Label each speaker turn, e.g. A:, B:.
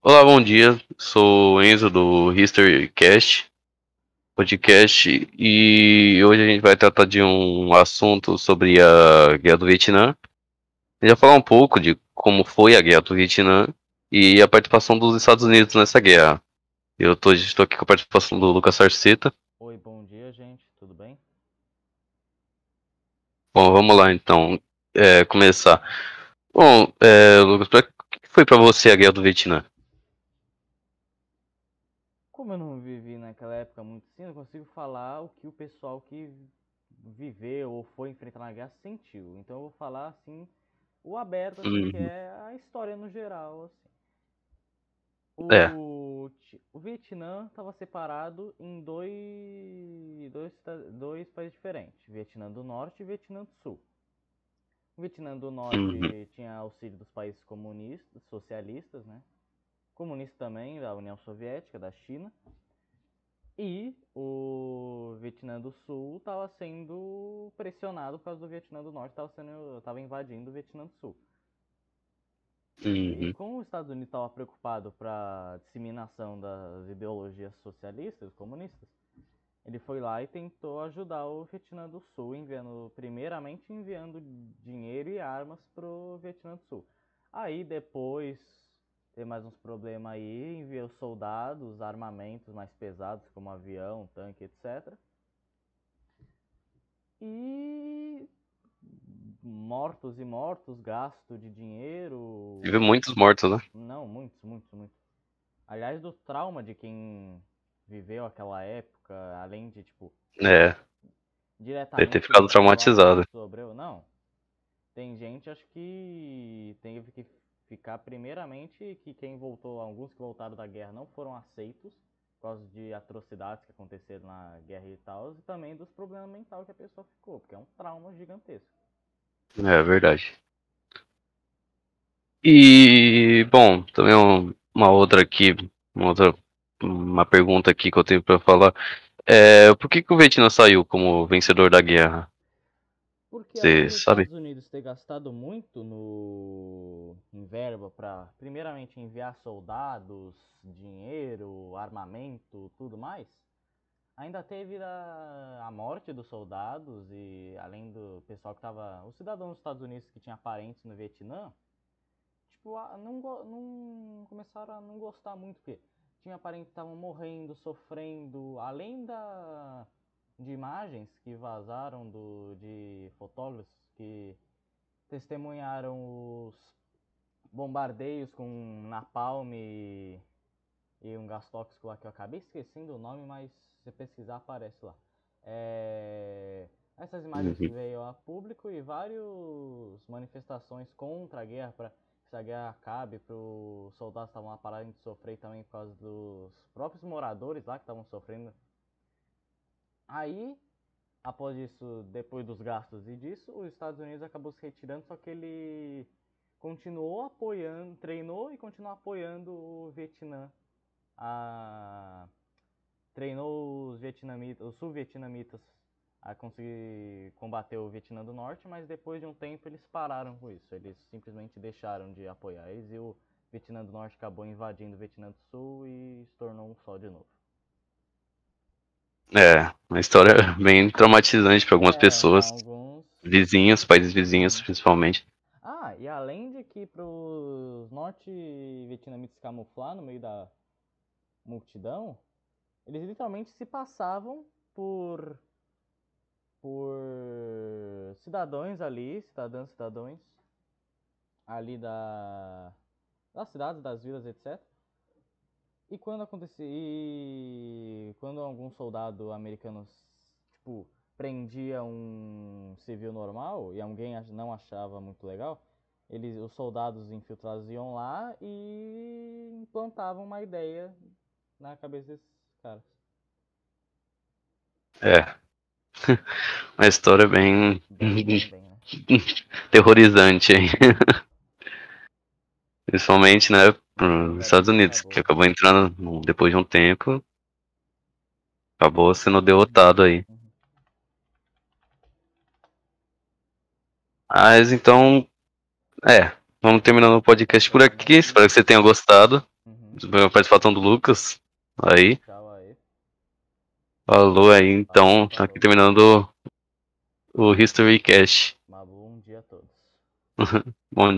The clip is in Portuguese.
A: Olá, bom dia. Sou o Enzo do HistoryCast podcast e hoje a gente vai tratar de um assunto sobre a Guerra do Vietnã. A gente vai falar um pouco de como foi a Guerra do Vietnã e a participação dos Estados Unidos nessa guerra. Eu estou aqui com a participação do Lucas Sarceta.
B: Oi, bom dia, gente. Tudo bem?
A: Bom, vamos lá então. É, começar. Bom, é, Lucas, o que foi para você a Guerra do Vietnã?
B: Como eu não vivi naquela época muito assim, eu consigo falar o que o pessoal que viveu ou foi enfrentar na guerra sentiu. Então eu vou falar assim o aberto, assim,
A: Uhum.
B: que é a história no geral, assim. O,
A: É.
B: o Vietnã estava separado em dois, dois, dois países diferentes, Vietnã do Norte e Vietnã do Sul. O Vietnã do Norte
A: Uhum.
B: tinha auxílio dos países comunistas, socialistas, né? Comunista também, da União Soviética, da China. E o Vietnã do Sul estava sendo pressionado por causa do Vietnã do Norte, estava sendo, tava invadindo o Vietnã do Sul. E
A: Uhum.
B: como os Estados Unidos estava preocupado para a disseminação das ideologias socialistas, comunistas, ele foi lá e tentou ajudar o Vietnã do Sul, enviando, primeiramente enviando dinheiro e armas pro Vietnã do Sul. Aí depois teve mais uns problemas aí, enviou soldados, armamentos mais pesados como avião, tanque, etc. E mortos e mortos, gasto de dinheiro,
A: Teve muitos mortos, né?
B: não, muitos, muitos, muitos. Aliás, do trauma de quem viveu aquela época, além de, tipo,
A: É.
B: diretamente.
A: ter ficado traumatizado.
B: Sobre eu, não. Tem gente, acho que teve que ficar primeiramente que quem voltou, alguns que voltaram da guerra não foram aceitos por causa de atrocidades que aconteceram na guerra e tal, e também dos problemas mentais que a pessoa ficou, porque é um trauma gigantesco.
A: É verdade. E, bom, também um- uma outra aqui, uma outra uma pergunta aqui que eu tenho para falar. É, por que, que o Vietnã saiu como vencedor da guerra?
B: Porque
A: Cê sabe?
B: Estados Unidos ter gastado muito no em verba para primeiramente enviar soldados, dinheiro, armamento, tudo mais, ainda teve a, a morte dos soldados e além do pessoal que tava, os cidadãos dos Estados Unidos que tinha parentes no Vietnã, tipo, não, não começaram a não gostar muito porque tinha parentes que estavam morrendo, sofrendo, além da de imagens que vazaram do, de fotógrafos que testemunharam os bombardeios com napalm e, e um gás tóxico lá que eu acabei esquecendo o nome, mas se pesquisar aparece lá. É, essas imagens
A: Uhum.
B: veio a público e várias manifestações contra a guerra para que essa guerra acabe, para os soldados estavam lá pararem de sofrer também por causa dos próprios moradores lá que estavam sofrendo Aí, após isso, depois dos gastos e disso, os Estados Unidos acabou se retirando, só que ele continuou apoiando, treinou e continuou apoiando o Vietnã. A... Treinou os vietnamitas, os sul-vietnamitas a conseguir combater o Vietnã do Norte, mas depois de um tempo eles pararam com isso. Eles simplesmente deixaram de apoiar eles e o Vietnã do Norte acabou invadindo o Vietnã do Sul e se tornou um só de novo.
A: É, uma história bem traumatizante para algumas
B: É,
A: pessoas,
B: alguns
A: vizinhos, países vizinhos principalmente.
B: Ah, e além de que pros norte-vietnamitas se camuflar no meio da multidão, eles literalmente se passavam por por cidadãos ali, cidadãs, cidadãos ali da das cidades, das vilas, etc. E quando acontecia e quando algum soldado americano tipo prendia um civil normal e alguém não achava muito legal, eles, os soldados infiltrados iam lá e implantavam uma ideia na cabeça desses caras.
A: É. Uma história bem
B: Bem, bem, bem, né?
A: terrorizante aí. Principalmente, né,
B: É,
A: Estados Unidos, que acabou entrando depois de um tempo, acabou sendo derrotado aí.
B: Uhum.
A: Mas então, é, vamos terminando o podcast por aqui. Espero que você tenha gostado.
B: Uhum.
A: a participação do Lucas. Aí, falou aí, então,
B: Falou.
A: aqui terminando o, History Cast.
B: Mabu, um dia a todos.
A: Bom